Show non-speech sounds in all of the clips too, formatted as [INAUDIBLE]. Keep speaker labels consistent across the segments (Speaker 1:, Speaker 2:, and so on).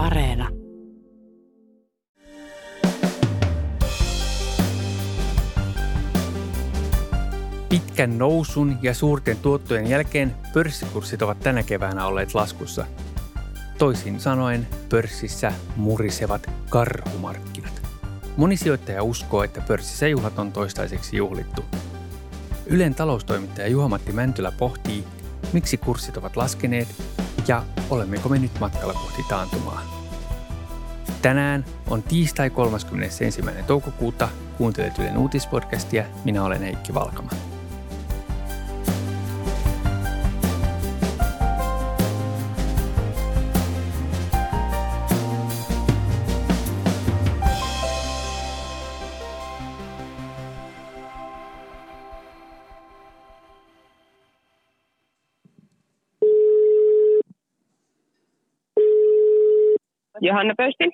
Speaker 1: Areena.
Speaker 2: Pitkän nousun ja suurten tuottojen jälkeen pörssikurssit ovat tänä keväänä olleet laskussa. Toisin sanoen pörssissä murisevat karhumarkkinat. Moni sijoittaja uskoo, että pörssissä juhlat on toistaiseksi juhlittu. Ylen taloustoimittaja Juha-Matti Mäntylä pohtii, miksi kurssit ovat laskeneet ja olemmeko me nyt matkalla kohti taantumaa. Tänään on tiistai 31. toukokuuta. Kuuntelet Ylen uutispodcastia. Minä olen Heikki Valkama.
Speaker 3: Johanna Pöysti.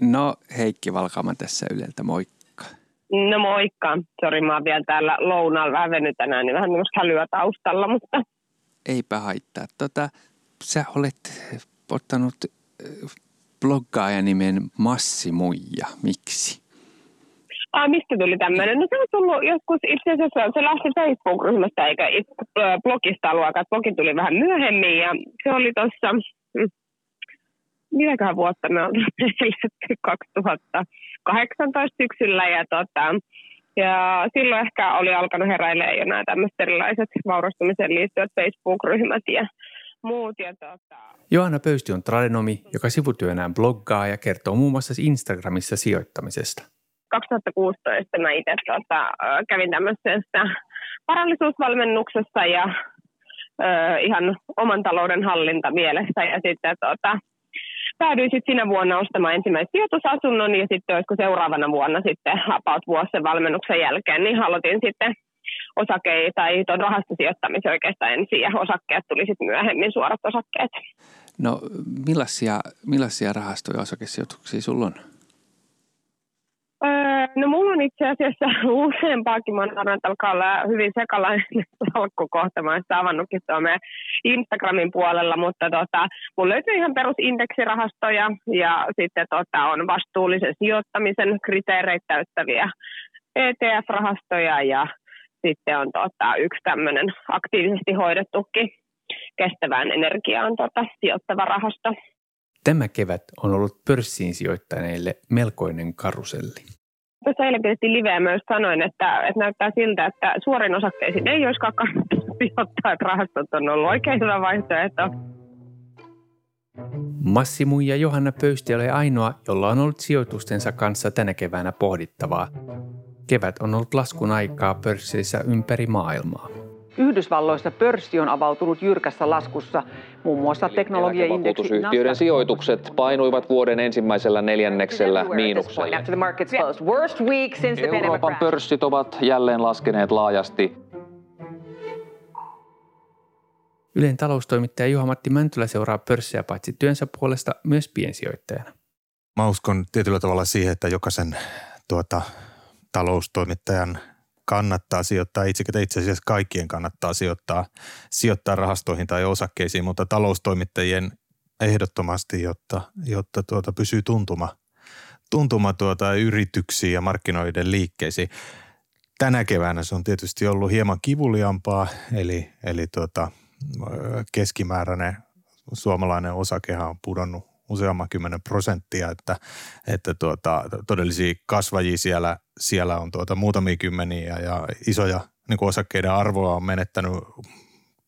Speaker 2: No Heikki Valkama tässä Yleltä, moikka.
Speaker 3: No moikka. Sori, mä oon vielä täällä lounaalla vähän venytänään, niin vähän tämmöistä hälyä taustalla, mutta...
Speaker 2: Eipä haittaa. Tota, sä olet ottanut bloggaajan nimen Massi Muija. Miksi?
Speaker 3: Ah, mistä tuli tämmöinen? No se on tullut joskus, itse asiassa se lähti Facebook-ryhmästä eikä blogista alueella. Blogi tuli vähän myöhemmin ja se oli tuossa, mitäköhän vuotta me on 2018 [LAUGHS] syksyllä ja, tota, ja silloin ehkä oli alkanut heräilemään jo nämä tämmöiset erilaiset vaurastumiseen liittyvät Facebook-ryhmät ja muut. Ja tota...
Speaker 2: Johanna Pöysti on tradenomi, joka sivutyönään bloggaa ja kertoo muun muassa Instagramissa sijoittamisesta.
Speaker 3: 2016 mä itse tota, kävin tämmöisessä varallisuusvalmennuksessa ja ö, ihan oman talouden hallinta mielessä ja sitten tota, päädyin sitten sinä vuonna ostamaan ensimmäisen sijoitusasunnon ja sitten olisiko seuraavana vuonna sitten about vuosi sen valmennuksen jälkeen, niin aloitin sitten osakeita tai tuon rahastosijoittamisen oikeastaan ensin ja osakkeet tuli sitten myöhemmin suorat osakkeet.
Speaker 2: No millaisia, millaisia rahastoja osakesijoituksia sulla on?
Speaker 3: No mulla on itse asiassa [LAUGHS] useampaakin, mä arvan, että alkaa olla hyvin sekalainen [LAUGHS] salkku kohta. Mä olen avannutkin meidän Instagramin puolella, mutta tota, mulla löytyy ihan perusindeksirahastoja ja sitten tota, on vastuullisen sijoittamisen kriteereitä täyttäviä ETF-rahastoja ja sitten on tota, yksi tämmöinen aktiivisesti hoidettukin kestävään energiaan tota, sijoittava rahasto.
Speaker 2: Tämä kevät on ollut pörssiin sijoittaneille melkoinen karuselli.
Speaker 3: Tuossa eilen pidettiin liveä myös sanoin, että, että näyttää siltä, että suorin osakkeisiin ei olisikaan kannattanut sijoittaa, että rahastot on ollut oikein hyvä vaihtoehto.
Speaker 2: Massimu ja Johanna Pöysti ole ainoa, jolla on ollut sijoitustensa kanssa tänä keväänä pohdittavaa. Kevät on ollut laskun aikaa pörsseissä ympäri maailmaa.
Speaker 4: Yhdysvalloissa pörssi on avautunut jyrkässä laskussa. Muun muassa teknologiaindeksi
Speaker 5: sijoitukset painuivat vuoden ensimmäisellä neljänneksellä miinukselle. Euroopan pörssit ovat jälleen laskeneet laajasti.
Speaker 2: Ylen taloustoimittaja Juha-Matti Mäntylä seuraa pörssiä paitsi työnsä puolesta myös piensijoittajana.
Speaker 6: Mä uskon tietyllä tavalla siihen, että jokaisen tuota, taloustoimittajan – kannattaa sijoittaa, itse, asiassa kaikkien kannattaa sijoittaa, sijoittaa rahastoihin tai osakkeisiin, mutta taloustoimittajien ehdottomasti, jotta, jotta tuota pysyy tuntuma, tuntuma tuota yrityksiin ja markkinoiden liikkeisiin. Tänä keväänä se on tietysti ollut hieman kivuliampaa, eli, eli tuota, keskimääräinen suomalainen osakehan on pudonnut useamman kymmenen prosenttia, että, että tuota, todellisia kasvajia siellä, siellä on tuota muutamia kymmeniä ja isoja niin kuin osakkeiden arvoa on menettänyt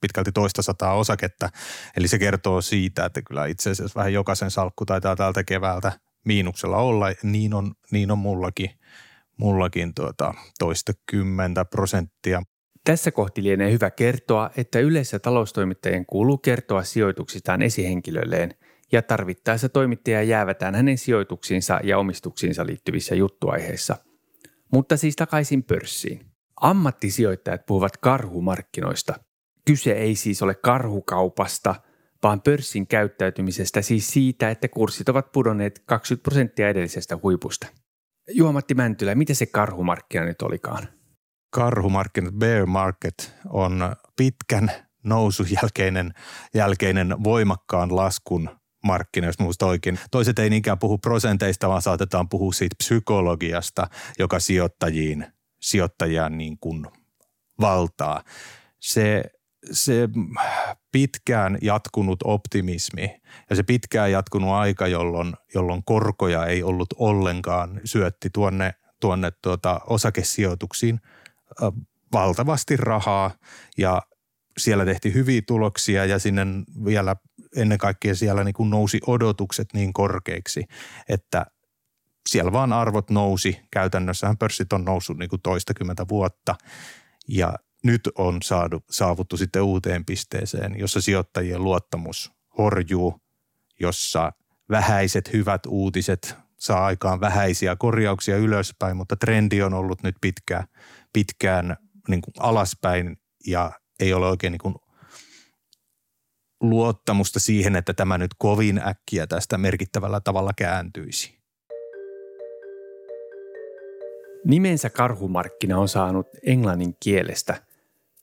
Speaker 6: pitkälti toista sataa osaketta. Eli se kertoo siitä, että kyllä itse asiassa vähän jokaisen salkku taitaa tältä keväältä miinuksella olla. Niin on, niin on mullakin, mullakin tuota toista kymmentä prosenttia.
Speaker 2: Tässä kohti lienee hyvä kertoa, että yleensä taloustoimittajien kuuluu kertoa sijoituksistaan esihenkilöilleen – ja tarvittaessa toimittaja jäävätään hänen sijoituksiinsa ja omistuksiinsa liittyvissä juttuaiheissa. Mutta siis takaisin pörssiin. Ammattisijoittajat puhuvat karhumarkkinoista. Kyse ei siis ole karhukaupasta, vaan pörssin käyttäytymisestä, siis siitä, että kurssit ovat pudonneet 20 prosenttia edellisestä huipusta. Juomatti Mäntylä, mitä se karhumarkkina nyt olikaan?
Speaker 6: Karhumarkkinat, bear market, on pitkän nousun jälkeinen, jälkeinen voimakkaan laskun markkina, jos muista oikein. Toiset ei niinkään puhu prosenteista, vaan saatetaan puhua siitä psykologiasta, joka sijoittajiin, sijoittajia niin kuin valtaa. Se, se pitkään jatkunut optimismi ja se pitkään jatkunut aika, jolloin, jolloin korkoja ei ollut ollenkaan, syötti tuonne, tuonne tuota osakesijoituksiin valtavasti rahaa ja siellä tehtiin hyviä tuloksia ja sinne vielä ennen kaikkea siellä niin kuin nousi odotukset niin korkeiksi, että siellä vaan arvot nousi. Käytännössähän pörssit on noussut niin kuin toistakymmentä vuotta ja nyt on saadu, saavuttu sitten uuteen pisteeseen, jossa sijoittajien luottamus horjuu, jossa vähäiset hyvät uutiset saa aikaan vähäisiä korjauksia ylöspäin, mutta trendi on ollut nyt pitkään, pitkään niin kuin alaspäin ja ei ole oikein niin kuin luottamusta siihen, että tämä nyt kovin äkkiä tästä merkittävällä tavalla kääntyisi.
Speaker 2: Nimensä karhumarkkina on saanut englannin kielestä.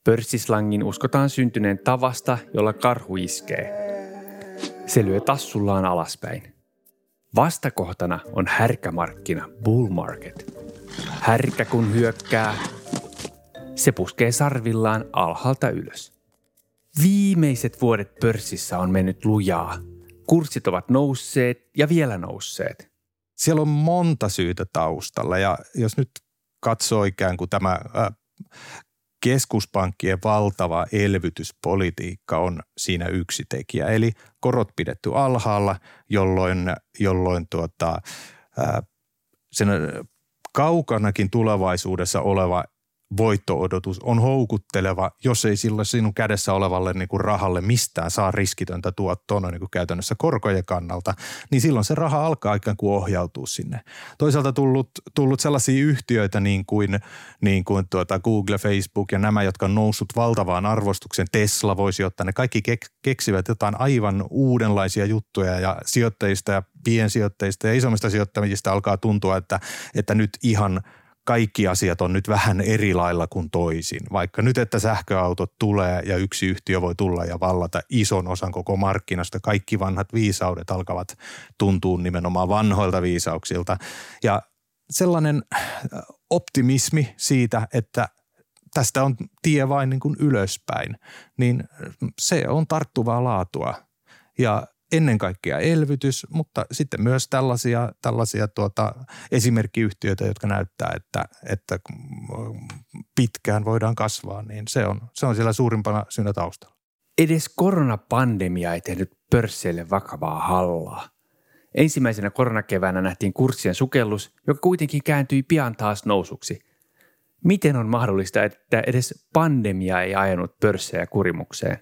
Speaker 2: Pörssislangin uskotaan syntyneen tavasta, jolla karhu iskee. Se lyö tassullaan alaspäin. Vastakohtana on härkämarkkina, bull market. Härkä kun hyökkää, se puskee sarvillaan alhaalta ylös. Viimeiset vuodet pörssissä on mennyt lujaa. Kurssit ovat nousseet ja vielä nousseet.
Speaker 6: Siellä on monta syytä taustalla ja jos nyt katsoo ikään kuin tämä äh, keskuspankkien valtava elvytyspolitiikka on siinä yksi tekijä. Eli korot pidetty alhaalla, jolloin, jolloin tuota, ää, sen kaukanakin tulevaisuudessa oleva voittoodotus on houkutteleva, jos ei sillä sinun kädessä olevalle niin kuin rahalle mistään saa riskitöntä tuottoa no niin kuin käytännössä korkojen kannalta, niin silloin se raha alkaa ikään kuin ohjautua sinne. Toisaalta tullut, tullut sellaisia yhtiöitä niin kuin, niin kuin tuota Google, Facebook ja nämä, jotka on noussut valtavaan arvostukseen. Tesla voisi ottaa, ne kaikki kek, keksivät jotain aivan uudenlaisia juttuja ja sijoittajista ja piensijoittajista ja isommista sijoittajista alkaa tuntua, että, että nyt ihan – kaikki asiat on nyt vähän eri lailla kuin toisin. Vaikka nyt, että sähköautot tulee ja yksi yhtiö voi tulla ja vallata ison osan koko markkinasta, kaikki vanhat viisaudet alkavat tuntua nimenomaan vanhoilta viisauksilta. Ja sellainen äh, optimismi siitä, että tästä on tie vain niin kuin ylöspäin, niin se on tarttuvaa laatua. Ja ennen kaikkea elvytys, mutta sitten myös tällaisia, tällaisia tuota, esimerkkiyhtiöitä, jotka näyttää, että, että pitkään voidaan kasvaa, niin se on, se on siellä suurimpana syynä taustalla.
Speaker 2: Edes koronapandemia ei tehnyt pörsseille vakavaa hallaa. Ensimmäisenä koronakeväänä nähtiin kurssien sukellus, joka kuitenkin kääntyi pian taas nousuksi. Miten on mahdollista, että edes pandemia ei ajanut pörssejä kurimukseen?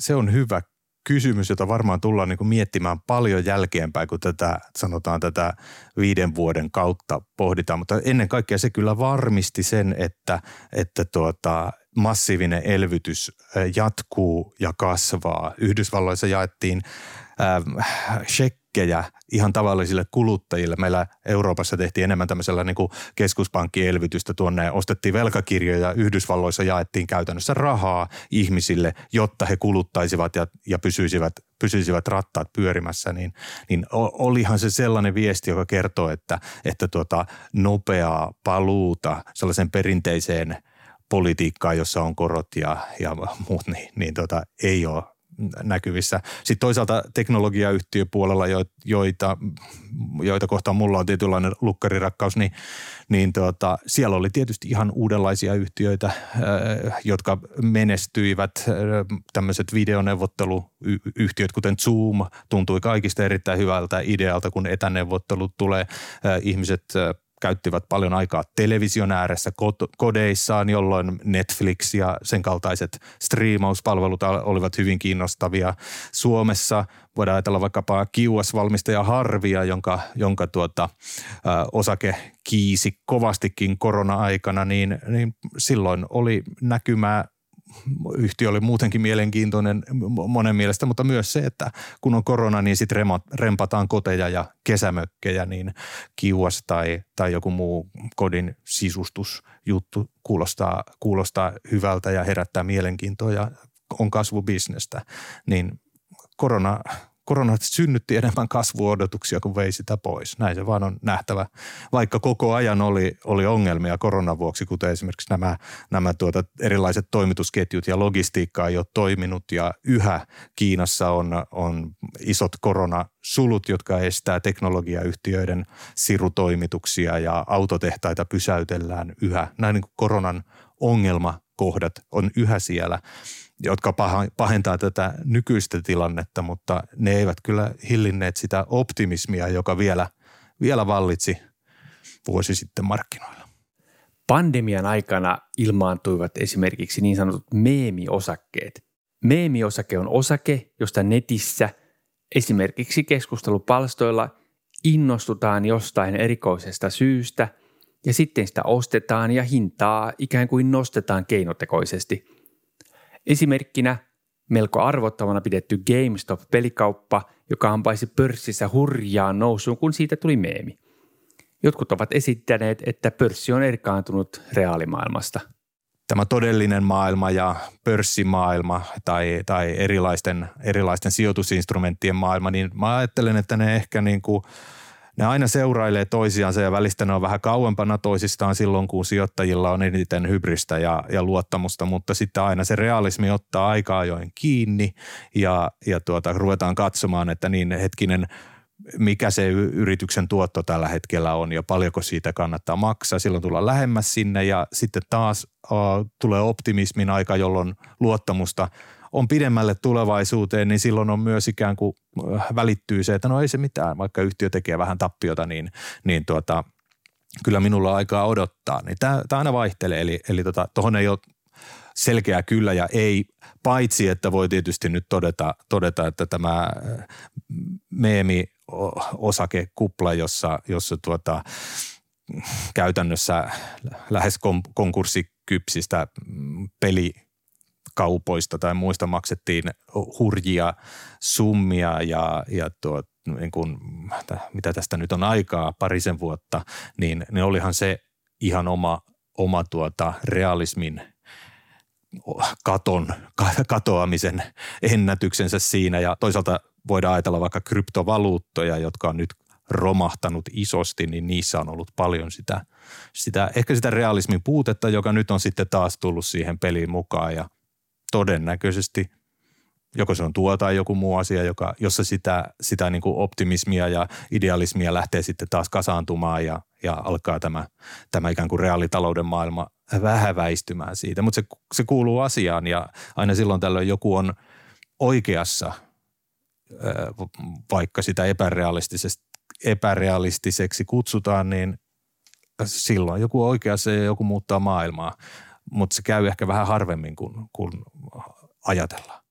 Speaker 6: Se on hyvä kysymys, jota varmaan tullaan niin kuin miettimään paljon jälkeenpäin, kun tätä, sanotaan tätä viiden vuoden kautta pohditaan. Mutta ennen kaikkea se kyllä varmisti sen, että, että tuota, massiivinen elvytys jatkuu ja kasvaa. Yhdysvalloissa jaettiin äh, shekkejä ihan tavallisille kuluttajille. Meillä Euroopassa tehtiin enemmän tämmöisellä niin keskuspankkielvytystä tuonne, ostettiin velkakirjoja, Yhdysvalloissa jaettiin käytännössä rahaa ihmisille, jotta he kuluttaisivat ja, ja pysyisivät, pysyisivät rattaat pyörimässä, niin, niin olihan se sellainen viesti, joka kertoo, että, että tuota nopeaa paluuta sellaisen perinteiseen politiikkaan, jossa on korot ja, ja muut, niin, niin tota, ei ole näkyvissä. Sitten toisaalta teknologiayhtiöpuolella, joita, joita kohtaan mulla on tietynlainen lukkarirakkaus, niin, niin tuota, siellä oli tietysti ihan uudenlaisia yhtiöitä, äh, jotka menestyivät. Äh, tämmöiset videoneuvotteluyhtiöt, kuten Zoom, tuntui kaikista erittäin hyvältä idealta, kun etäneuvottelut tulee. Äh, ihmiset käyttivät paljon aikaa television ääressä kodeissaan, jolloin Netflix ja sen kaltaiset striimauspalvelut olivat hyvin kiinnostavia. Suomessa voidaan ajatella vaikkapa QS-valmistaja Harvia, jonka, jonka tuota, ö, osake kiisi kovastikin korona-aikana, niin, niin silloin oli näkymää yhtiö oli muutenkin mielenkiintoinen monen mielestä, mutta myös se, että kun on korona, niin sitten rempataan koteja ja kesämökkejä, niin kiuas tai, tai joku muu kodin sisustusjuttu kuulostaa, kuulostaa hyvältä ja herättää mielenkiintoa ja on kasvubisnestä, niin korona, korona synnytti enemmän kasvuodotuksia kuin vei sitä pois. Näin se vaan on nähtävä. Vaikka koko ajan oli, oli ongelmia koronan vuoksi, kuten esimerkiksi nämä, nämä tuota erilaiset toimitusketjut ja logistiikka ei ole toiminut ja yhä Kiinassa on, on isot koronasulut, jotka estää teknologiayhtiöiden sirutoimituksia ja autotehtaita pysäytellään yhä. Näin niin kuin koronan ongelmakohdat on yhä siellä jotka pahentaa tätä nykyistä tilannetta, mutta ne eivät kyllä hillinneet sitä optimismia, joka vielä, vielä vallitsi vuosi sitten markkinoilla.
Speaker 2: Pandemian aikana ilmaantuivat esimerkiksi niin sanotut meemiosakkeet. Meemiosake on osake, josta netissä esimerkiksi keskustelupalstoilla innostutaan jostain erikoisesta syystä ja sitten sitä ostetaan ja hintaa ikään kuin nostetaan keinotekoisesti – Esimerkkinä melko arvottavana pidetty GameStop-pelikauppa, joka ampaisi pörssissä hurjaan nousuun, kun siitä tuli meemi. Jotkut ovat esittäneet, että pörssi on erkaantunut reaalimaailmasta.
Speaker 6: Tämä todellinen maailma ja pörssimaailma tai, tai erilaisten, erilaisten sijoitusinstrumenttien maailma, niin mä ajattelen, että ne ehkä niin kuin – ne aina seurailee toisiansa ja välistä ne on vähän kauempana toisistaan silloin, kun sijoittajilla on eniten hybristä ja, ja luottamusta, mutta sitten aina se realismi ottaa aika ajoin kiinni ja, ja tuota, ruvetaan katsomaan, että niin hetkinen, mikä se yrityksen tuotto tällä hetkellä on ja paljonko siitä kannattaa maksaa. Silloin tullaan lähemmäs sinne ja sitten taas uh, tulee optimismin aika, jolloin luottamusta – on pidemmälle tulevaisuuteen, niin silloin on myös ikään kuin äh, välittyy se, että no ei se mitään, vaikka yhtiö tekee vähän tappiota, niin, niin tuota, kyllä minulla on aikaa odottaa. Niin tämä, tämä aina vaihtelee, eli, eli tuohon tota, ei ole selkeä kyllä ja ei, paitsi että voi tietysti nyt todeta, todeta että tämä äh, meemi osakekupla, jossa, jossa tuota, käytännössä lähes konkurssikypsistä mm, peli kaupoista tai muista maksettiin hurjia summia ja, ja tuo, niin kuin, mitä tästä nyt on aikaa, parisen vuotta, niin, niin olihan se ihan oma, oma tuota realismin katon, katoamisen ennätyksensä siinä. Ja toisaalta voidaan ajatella vaikka kryptovaluuttoja, jotka on nyt romahtanut isosti, niin niissä on ollut paljon sitä, sitä, ehkä sitä realismin puutetta, joka nyt on sitten taas tullut siihen peliin mukaan. Ja todennäköisesti joko se on tuo tai joku muu asia, joka, jossa sitä, sitä niin kuin optimismia ja idealismia lähtee sitten taas kasaantumaan ja, ja alkaa tämä, tämä ikään kuin reaalitalouden maailma vähän väistymään siitä. Mutta se, se kuuluu asiaan ja aina silloin tällöin joku on oikeassa, vaikka sitä epärealistiseksi kutsutaan, niin silloin joku oikeassa ja joku muuttaa maailmaa mutta se käy ehkä vähän harvemmin kuin, kuin ajatellaan.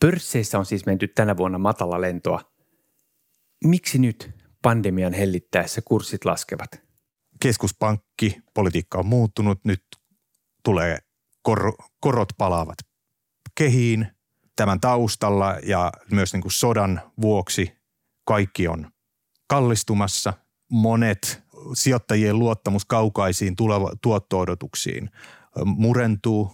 Speaker 2: Pörsseissä on siis menty tänä vuonna matala lentoa. Miksi nyt pandemian hellittäessä kurssit laskevat?
Speaker 6: Keskuspankki, politiikka on muuttunut, nyt tulee kor, korot palaavat kehiin. Tämän taustalla ja myös niin kuin sodan vuoksi kaikki on kallistumassa. Monet sijoittajien luottamus kaukaisiin tuleva, tuotto-odotuksiin murentuu,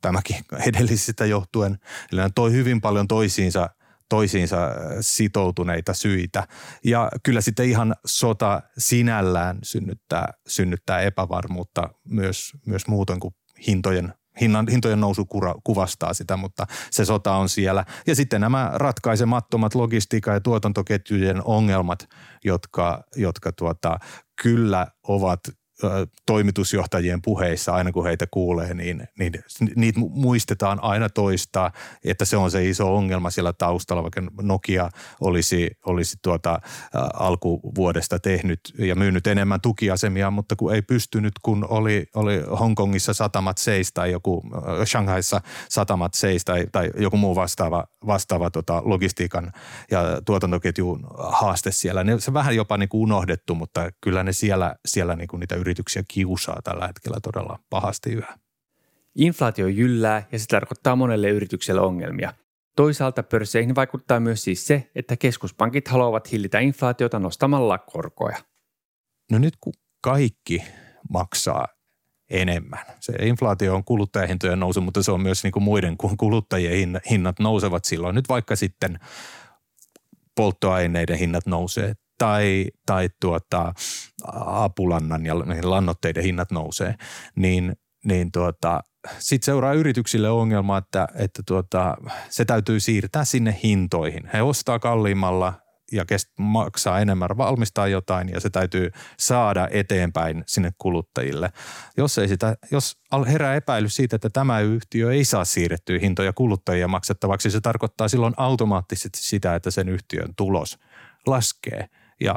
Speaker 6: tämäkin edellisistä johtuen. Eli ne toi hyvin paljon toisiinsa, toisiinsa sitoutuneita syitä. Ja kyllä sitten ihan sota sinällään synnyttää, synnyttää epävarmuutta myös, myös muuten kuin hintojen hinnan, hintojen nousu kuvastaa sitä, mutta se sota on siellä. Ja sitten nämä ratkaisemattomat logistiikka- ja tuotantoketjujen ongelmat, jotka, jotka tuota, kyllä ovat toimitusjohtajien puheissa, aina kun heitä kuulee, niin, niin niitä muistetaan aina toistaa, että se on se iso ongelma siellä taustalla, vaikka Nokia olisi, olisi tuota, alkuvuodesta tehnyt ja myynyt enemmän tukiasemia, mutta kun ei pystynyt, kun oli, oli Hongkongissa satamat seis tai joku Shanghaissa satamat seis tai, tai joku muu vastaava, vastaava tota, logistiikan ja tuotantoketjun haaste siellä. Ne, se vähän jopa niin kuin unohdettu, mutta kyllä ne siellä, siellä niin kuin niitä yrityksiä kiusaa tällä hetkellä todella pahasti yhä.
Speaker 2: Inflaatio jyllää ja se tarkoittaa monelle yritykselle ongelmia. Toisaalta pörsseihin vaikuttaa myös siis se, että keskuspankit haluavat hillitä inflaatiota nostamalla korkoja.
Speaker 6: No nyt kun kaikki maksaa enemmän. Se inflaatio on kuluttajahintojen nousu, mutta se on myös niin kuin muiden kuin kuluttajien hinnat nousevat silloin. Nyt vaikka sitten polttoaineiden hinnat nousee tai, tai tuota, apulannan ja lannoitteiden hinnat nousee, niin, niin tuota, sitten seuraa yrityksille ongelma, että, että tuota, se täytyy siirtää sinne hintoihin. He ostaa kalliimmalla ja kest, maksaa enemmän valmistaa jotain ja se täytyy saada eteenpäin sinne kuluttajille. Jos, ei sitä, jos herää epäilys siitä, että tämä yhtiö ei saa siirrettyä hintoja kuluttajia maksettavaksi, se tarkoittaa silloin automaattisesti sitä, että sen yhtiön tulos laskee. Ja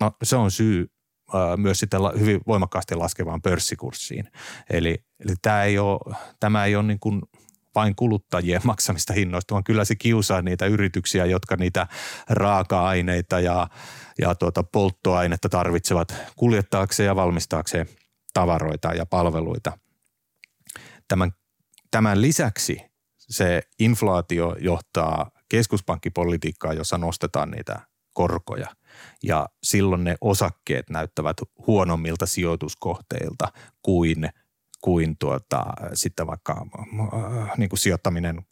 Speaker 6: no, se on syy myös sitten hyvin voimakkaasti laskevaan pörssikurssiin. Eli, eli tämä ei ole, tämä ei ole niin kuin vain kuluttajien [LAUGHS] maksamista hinnoista, vaan kyllä se kiusaa niitä yrityksiä, jotka niitä raaka-aineita ja, ja tuota polttoainetta tarvitsevat kuljettaakseen ja valmistaakseen tavaroita ja palveluita. Tämän, tämän lisäksi se inflaatio johtaa keskuspankkipolitiikkaa, jossa nostetaan niitä korkoja. Ja silloin ne osakkeet näyttävät huonommilta sijoituskohteilta kuin, kuin tuota, sitten vaikka äh, niin kuin sijoittaminen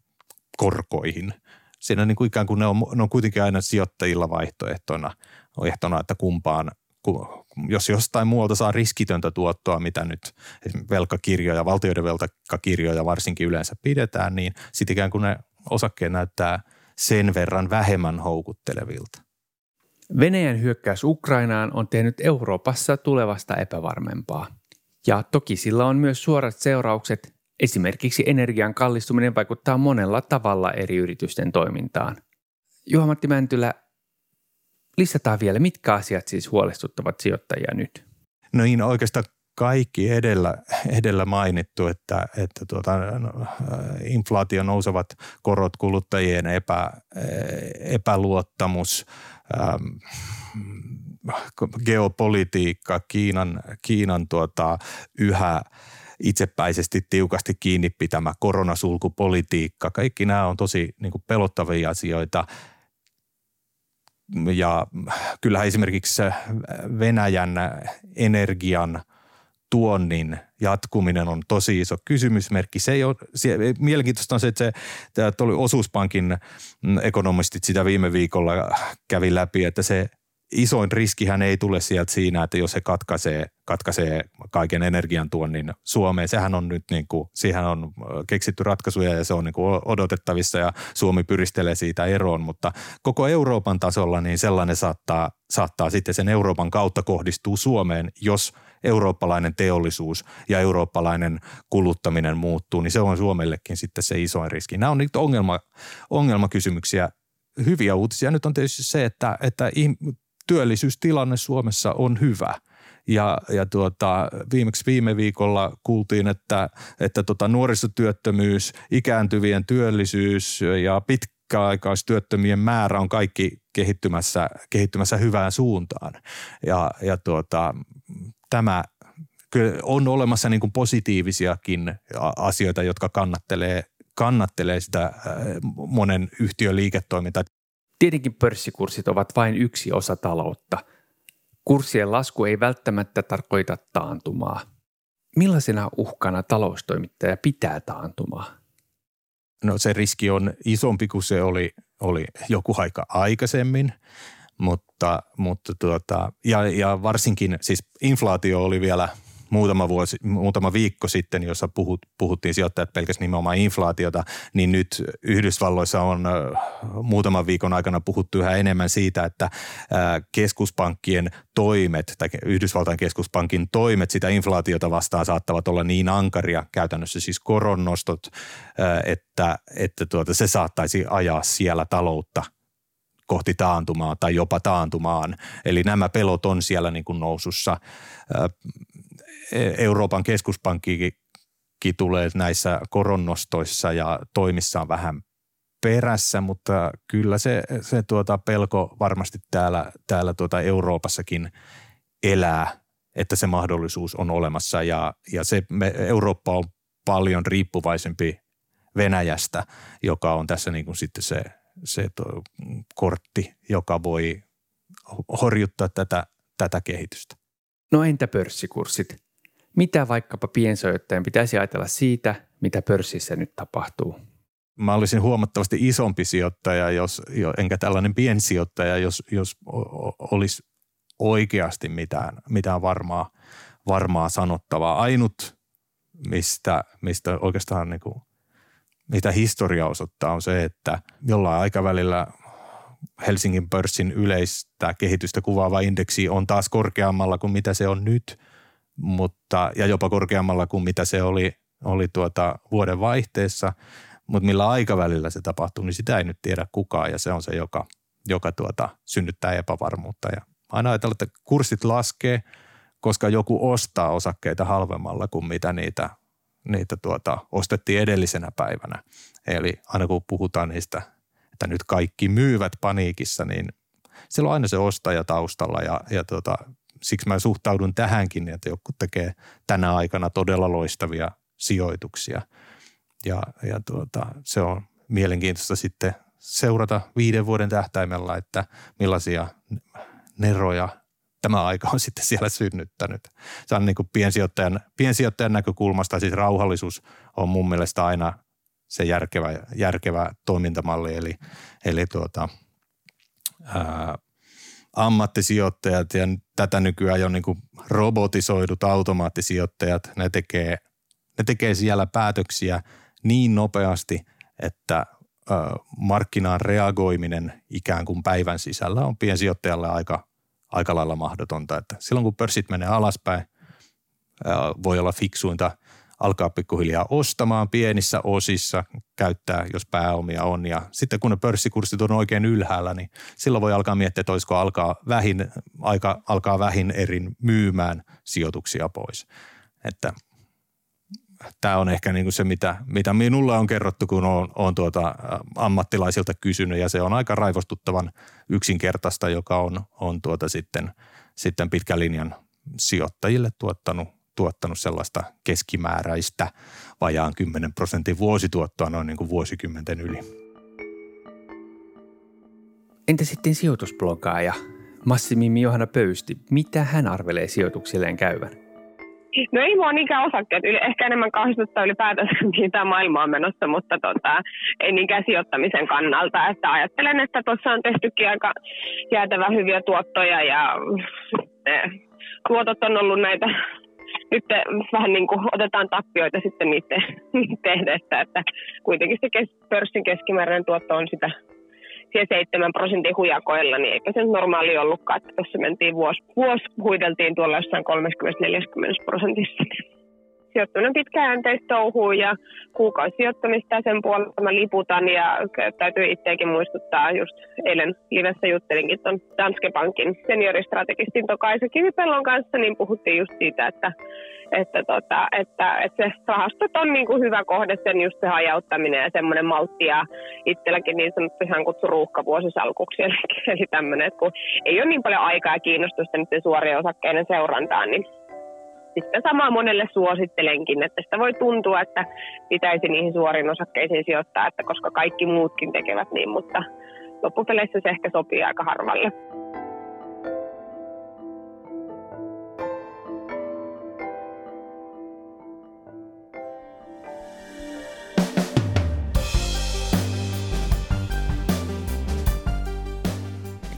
Speaker 6: korkoihin. Siinä niin kuin ikään kuin ne on, ne on kuitenkin aina sijoittajilla vaihtoehtona, ehtona, että kumpaan, jos jostain muualta saa riskitöntä tuottoa, mitä nyt velkakirjoja, valtioiden velkakirjoja varsinkin yleensä pidetään, niin sitten ikään kuin ne osakkeet näyttää sen verran vähemmän houkuttelevilta.
Speaker 2: Venäjän hyökkäys Ukrainaan on tehnyt Euroopassa tulevasta epävarmempaa. Ja toki sillä on myös suorat seuraukset. Esimerkiksi energian kallistuminen vaikuttaa monella tavalla eri yritysten toimintaan. Juha-Matti Mäntylä, listataan vielä, mitkä asiat siis huolestuttavat sijoittajia nyt?
Speaker 6: No niin, oikeastaan kaikki edellä, edellä mainittu, että, että tuota, no, inflaatio nousevat korot, kuluttajien epä, epäluottamus, geopolitiikka, Kiinan, Kiinan tuota, yhä itsepäisesti tiukasti kiinni pitämä koronasulkupolitiikka. Kaikki nämä on tosi niin kuin pelottavia asioita. Ja kyllähän esimerkiksi Venäjän energian tuonnin jatkuminen on tosi iso kysymysmerkki. Se ei ole, se, mielenkiintoista on se, että se oli osuuspankin ekonomistit sitä viime viikolla kävi läpi, että se isoin riskihän ei tule sieltä siinä, että jos se katkaisee, katkaisee kaiken energiantuonnin Suomeen. Sehän on nyt niin kuin, siihen on keksitty ratkaisuja ja se on niin kuin odotettavissa ja Suomi pyristelee siitä eroon, mutta koko Euroopan tasolla niin sellainen saattaa, saattaa sitten sen Euroopan kautta kohdistuu Suomeen, jos eurooppalainen teollisuus ja eurooppalainen kuluttaminen muuttuu, niin se on Suomellekin sitten se isoin riski. Nämä on niitä ongelma, ongelmakysymyksiä. Hyviä uutisia nyt on tietysti se, että, että työllisyystilanne Suomessa on hyvä. Ja, ja tuota, viimeksi viime viikolla kuultiin, että, että tota nuorisotyöttömyys, ikääntyvien työllisyys ja pitkäaikaistyöttömien määrä on kaikki kehittymässä, kehittymässä hyvään suuntaan. Ja, ja tuota, tämä on olemassa niin kuin positiivisiakin asioita, jotka kannattelee, kannattelee sitä monen yhtiön liiketoimintaa.
Speaker 2: Tietenkin pörssikurssit ovat vain yksi osa taloutta. Kurssien lasku ei välttämättä tarkoita taantumaa. Millaisena uhkana taloustoimittaja pitää taantumaa?
Speaker 6: No se riski on isompi kuin se oli, oli joku aika aikaisemmin, mutta, mutta tuota, ja, ja varsinkin siis inflaatio oli vielä – muutama, vuosi, muutama viikko sitten, jossa puhut, puhuttiin sijoittajat pelkästään nimenomaan inflaatiota, niin nyt Yhdysvalloissa on muutaman viikon aikana puhuttu yhä enemmän siitä, että keskuspankkien toimet tai Yhdysvaltain keskuspankin toimet sitä inflaatiota vastaan saattavat olla niin ankaria, käytännössä siis koronnostot, että, että tuota, se saattaisi ajaa siellä taloutta kohti taantumaa tai jopa taantumaan. Eli nämä pelot on siellä niin kuin nousussa. Euroopan keskuspankkikin tulee näissä koronnostoissa ja toimissaan vähän perässä, mutta kyllä se, se tuota pelko varmasti täällä, täällä tuota Euroopassakin elää, että se mahdollisuus on olemassa ja, ja se me, Eurooppa on paljon riippuvaisempi Venäjästä, joka on tässä niin kuin sitten se, se to, kortti, joka voi horjuttaa tätä, tätä kehitystä.
Speaker 2: No entä pörssikurssit? Mitä vaikkapa piensijoittajan pitäisi ajatella siitä, mitä pörssissä nyt tapahtuu?
Speaker 6: mä olisin huomattavasti isompi sijoittaja, jos, enkä tällainen piensijoittaja, jos, jos olisi oikeasti mitään, mitään varmaa, varmaa sanottavaa. Ainut, mistä, mistä oikeastaan niin kuin, mitä historia osoittaa, on se, että jollain aikavälillä Helsingin pörssin yleistä kehitystä kuvaava indeksi on taas korkeammalla kuin mitä se on nyt, mutta, ja jopa korkeammalla kuin mitä se oli, oli tuota vuoden vaihteessa, mutta millä aikavälillä se tapahtuu, niin sitä ei nyt tiedä kukaan ja se on se, joka, joka tuota, synnyttää epävarmuutta. Ja aina ajatellaan, että kurssit laskee, koska joku ostaa osakkeita halvemmalla kuin mitä niitä, niitä tuota, ostettiin edellisenä päivänä. Eli aina kun puhutaan niistä että nyt kaikki myyvät paniikissa, niin siellä on aina se ostaja taustalla ja, ja tota, siksi mä suhtaudun tähänkin, että joku tekee tänä aikana todella loistavia sijoituksia. Ja, ja tuota, se on mielenkiintoista sitten seurata viiden vuoden tähtäimellä, että millaisia neroja tämä aika on [LAUGHS] sitten siellä synnyttänyt. Se on niin kuin piensijoittajan, piensijoittajan näkökulmasta, siis rauhallisuus on mun mielestä aina – se järkevä, järkevä toimintamalli. Eli, eli tuota, ää, ammattisijoittajat ja tätä nykyään jo niin kuin robotisoidut automaattisijoittajat, ne tekee, ne tekee siellä päätöksiä niin nopeasti, että markkinaan reagoiminen ikään kuin päivän sisällä on piensijoittajalle aika, aika lailla mahdotonta. Että silloin kun pörssit menee alaspäin, voi olla fiksuinta alkaa pikkuhiljaa ostamaan pienissä osissa, käyttää, jos pääomia on. Ja sitten kun ne pörssikurssit on oikein ylhäällä, niin silloin voi alkaa miettiä, että olisiko alkaa vähin, aika, alkaa vähin erin myymään sijoituksia pois. Että tämä on ehkä niin kuin se, mitä, mitä minulla on kerrottu, kun olen, olen tuota ammattilaisilta kysynyt, ja se on aika raivostuttavan yksinkertaista, joka on, on tuota sitten, sitten pitkän linjan sijoittajille tuottanut tuottanut sellaista keskimääräistä vajaan 10 prosentin vuosituottoa noin niin kuin vuosikymmenten yli.
Speaker 2: Entä sitten sijoitusblogaaja Massimimi Johanna Pöysti? Mitä hän arvelee sijoituksilleen käyvän?
Speaker 3: No ei mua niinkään osakkeet, ehkä enemmän kahdistuttaa ylipäätänsä, tämä maailma on menossa, mutta tota, ei niinkään sijoittamisen kannalta. Että ajattelen, että tuossa on tehtykin aika jäätävä hyviä tuottoja ja tuotot on ollut näitä nyt vähän niin kuin otetaan tappioita sitten niiden, [LAUGHS] tehdessä, että kuitenkin se kes, pörssin keskimääräinen tuotto on sitä siellä 7 prosentin hujakoilla, niin eikö se normaali ollutkaan, että tuossa mentiin vuosi, vuosi huideltiin tuolla jossain 30-40 prosentissa. Niin sijoittaminen pitkäjänteistä touhuu ja kuukausisijoittamista sen puolesta mä liputan ja täytyy itseäkin muistuttaa, just eilen livessä juttelinkin tuon Danske Bankin senioristrategistin Tokaisa Kivipellon kanssa, niin puhuttiin just siitä, että että, tota, että, että se rahastot on niin kuin hyvä kohde, sen just se hajauttaminen ja semmoinen maltti ja itselläkin niin sanottu ihan kutsu ruuhkavuosisalkuksi, [LAUGHS] eli, eli tämmöinen, että kun ei ole niin paljon aikaa ja kiinnostusta niiden suorien osakkeiden seurantaan, niin sitten samaa monelle suosittelenkin, että sitä voi tuntua, että pitäisi niihin suoriin osakkeisiin sijoittaa, että koska kaikki muutkin tekevät niin, mutta loppupeleissä se ehkä sopii aika harvalle.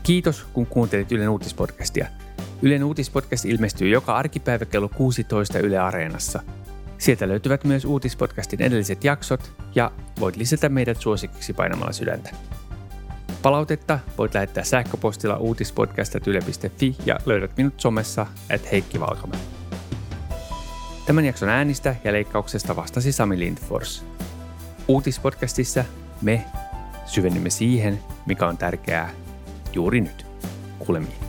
Speaker 2: Kiitos, kun kuuntelit Ylen uutispodcastia. Ylen uutispodcast ilmestyy joka arkipäivä kello 16 Yle Areenassa. Sieltä löytyvät myös uutispodcastin edelliset jaksot ja voit lisätä meidät suosikiksi painamalla sydäntä. Palautetta voit lähettää sähköpostilla uutispodcast.yle.fi ja löydät minut somessa at Heikki Valkama. Tämän jakson äänistä ja leikkauksesta vastasi Sami Lindfors. Uutispodcastissa me syvennymme siihen, mikä on tärkeää juuri nyt. Kuulemiin.